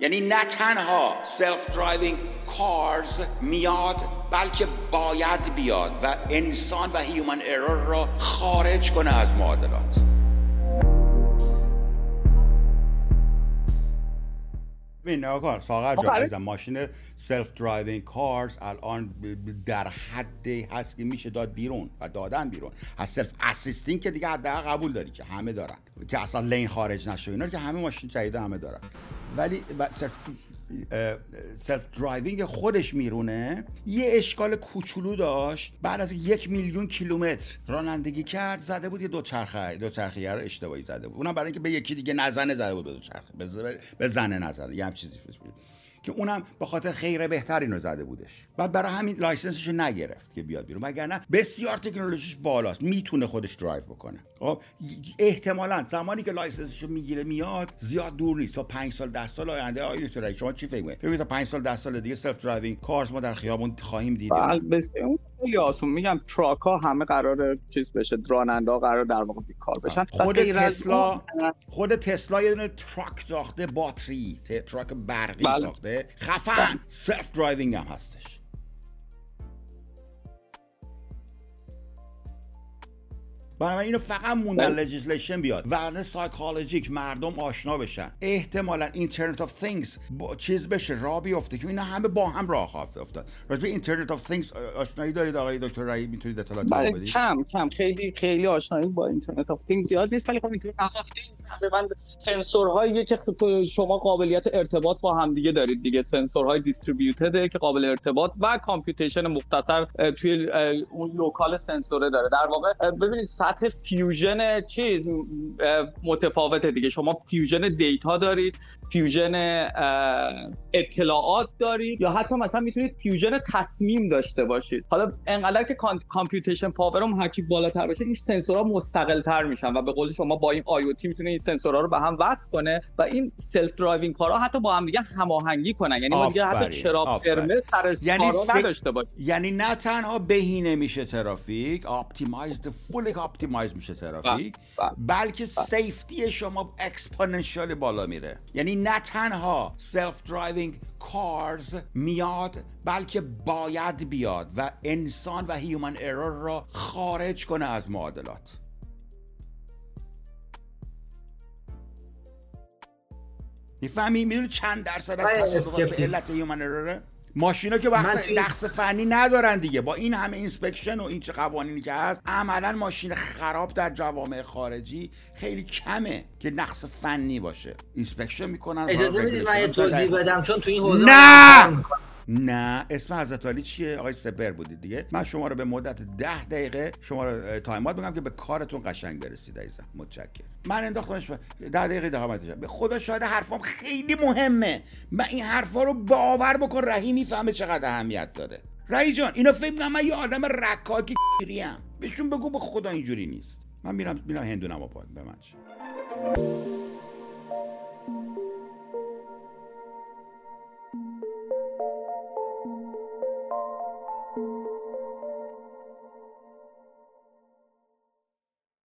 یعنی نه تنها self driving cars میاد بلکه باید بیاد و انسان و human error را خارج کنه از معادلات. ببین نگاه ساغر جان ماشین self driving cars الان در حد هست که میشه داد بیرون و دادن بیرون. از self assisting که دیگه حداقل قبول داری که همه دارن. که اصلا lane خارج نشه اینا که همه ماشین جدید همه دارن. ولی self driving خودش میرونه. یه اشکال کوچولو داشت. بعد از یک میلیون کیلومتر رانندگی کرد زده بود یه دو چرخه دو چرخه رو اشتباهی زده بود. اونم برای اینکه به یکی دیگه نزنه زده بود به دو چرخه. به زنه نزنه. یه هم چیزی که اونم به خاطر خیر بهتر اینو زده بودش. بعد برای همین license ش نگرفت که بیاد بیرون. وگرنه بسیار تکنولوژیش بالاست. می‌تونه خودش درایو بکنه. خب احتمالا زمانی که license ش رو می‌گیره میاد زیاد دور نیست. تا 5 سال 10 سال آینده. آقای دکتر شما چی فکر می‌کنید؟ ببینید تا 5 سال 10 سال دیگه self driving cars ما در خیابون خواهیم دید بله خیلی آسون. میگم truck ها همه قرار چیز بشه راننده ها قرار در واقع بیکار بشن. خود تسلا خود تسلا یه دونه truck ساخته باتری truck برقی بله. ساخته. خفن! self driving هم هستش. بنابراین اینو فقط موندن legislation بیاد. ورنه psychologic مردم آشنا بشن. احتمالا internet of با things بشه را بیفته که اینا همه با هم راه خواهد افتاد. راجع internet of things آشنایی دارید آقای دکتر رایی می‌تونید اطلاعات بله بدید؟ کم کم. خیلی خیلی آشنایی با internet of things زیاد نیست ولی خب internet of things تقریبا سنسورهایی که شما قابلیت ارتباط با هم دیگه دارید دیگه. سنسورهای distributed که قابل ارتباط و computation مختصر توی اون local سنسوره داره. در واقع ببینید سطح fusion چیز متفاوته دیگه. شما fusion data دارید fusion اطلاعات دارید یا حتی مثلا می‌تونید fusion تصمیم داشته باشید. حالا انقدر که computation power م هرچی بالاتر باشه این سنسورها مستقل تر میشن و به قول شما با این AI می‌تونه این سنسورها رو به هم وصل کنه و این self-driving car ها حتی با هم دیگه هماهنگی کنن. یعنی ما دیگه حتی چراغ قرمز سر یعنی نداشته باشیم. یعنی نه تنها بهینه میشه ترافیک optimized full optimize میشه ترافیک بله، بله. بلکه safety بله. شما exponential بالا میره یعنی نه تنها self-driving cars میاد بلکه باید بیاد و انسان و human error را خارج کنه از معادلات می‌فهمی می‌دونی چند درصد از علت هیومن اروره ماشینا که وقت نقص فنی ندارن دیگه. با این همه اینسپکشن و این چه قوانینی که هست عملا ماشین خراب در جوامع خارجی خیلی کمه که نقص فنی باشه. اینسپکشن می‌کنن اجازه می‌دید من یه توضیح بدم چون تو این حوزه نه! نه اسم حضرت علی چیه؟ آقای سپر بودید دیگه. من شما رو به مدت ده دقیقه شما رو تایمات بگم که به کارتون قشنگ برسید عزیزم. متشکرم. من انداختمش ده دقیقه دقیقه به خدا شاید حرفام خیلی مهمه. من این حرفا رو باور بکن رهی می‌فهمه چقدر اهمیت داره. رهی جان اینا فکر من یه آدم رکاکی ام بهشون بگو به خدا اینجوری نیست. من میرم میرم هندونم به من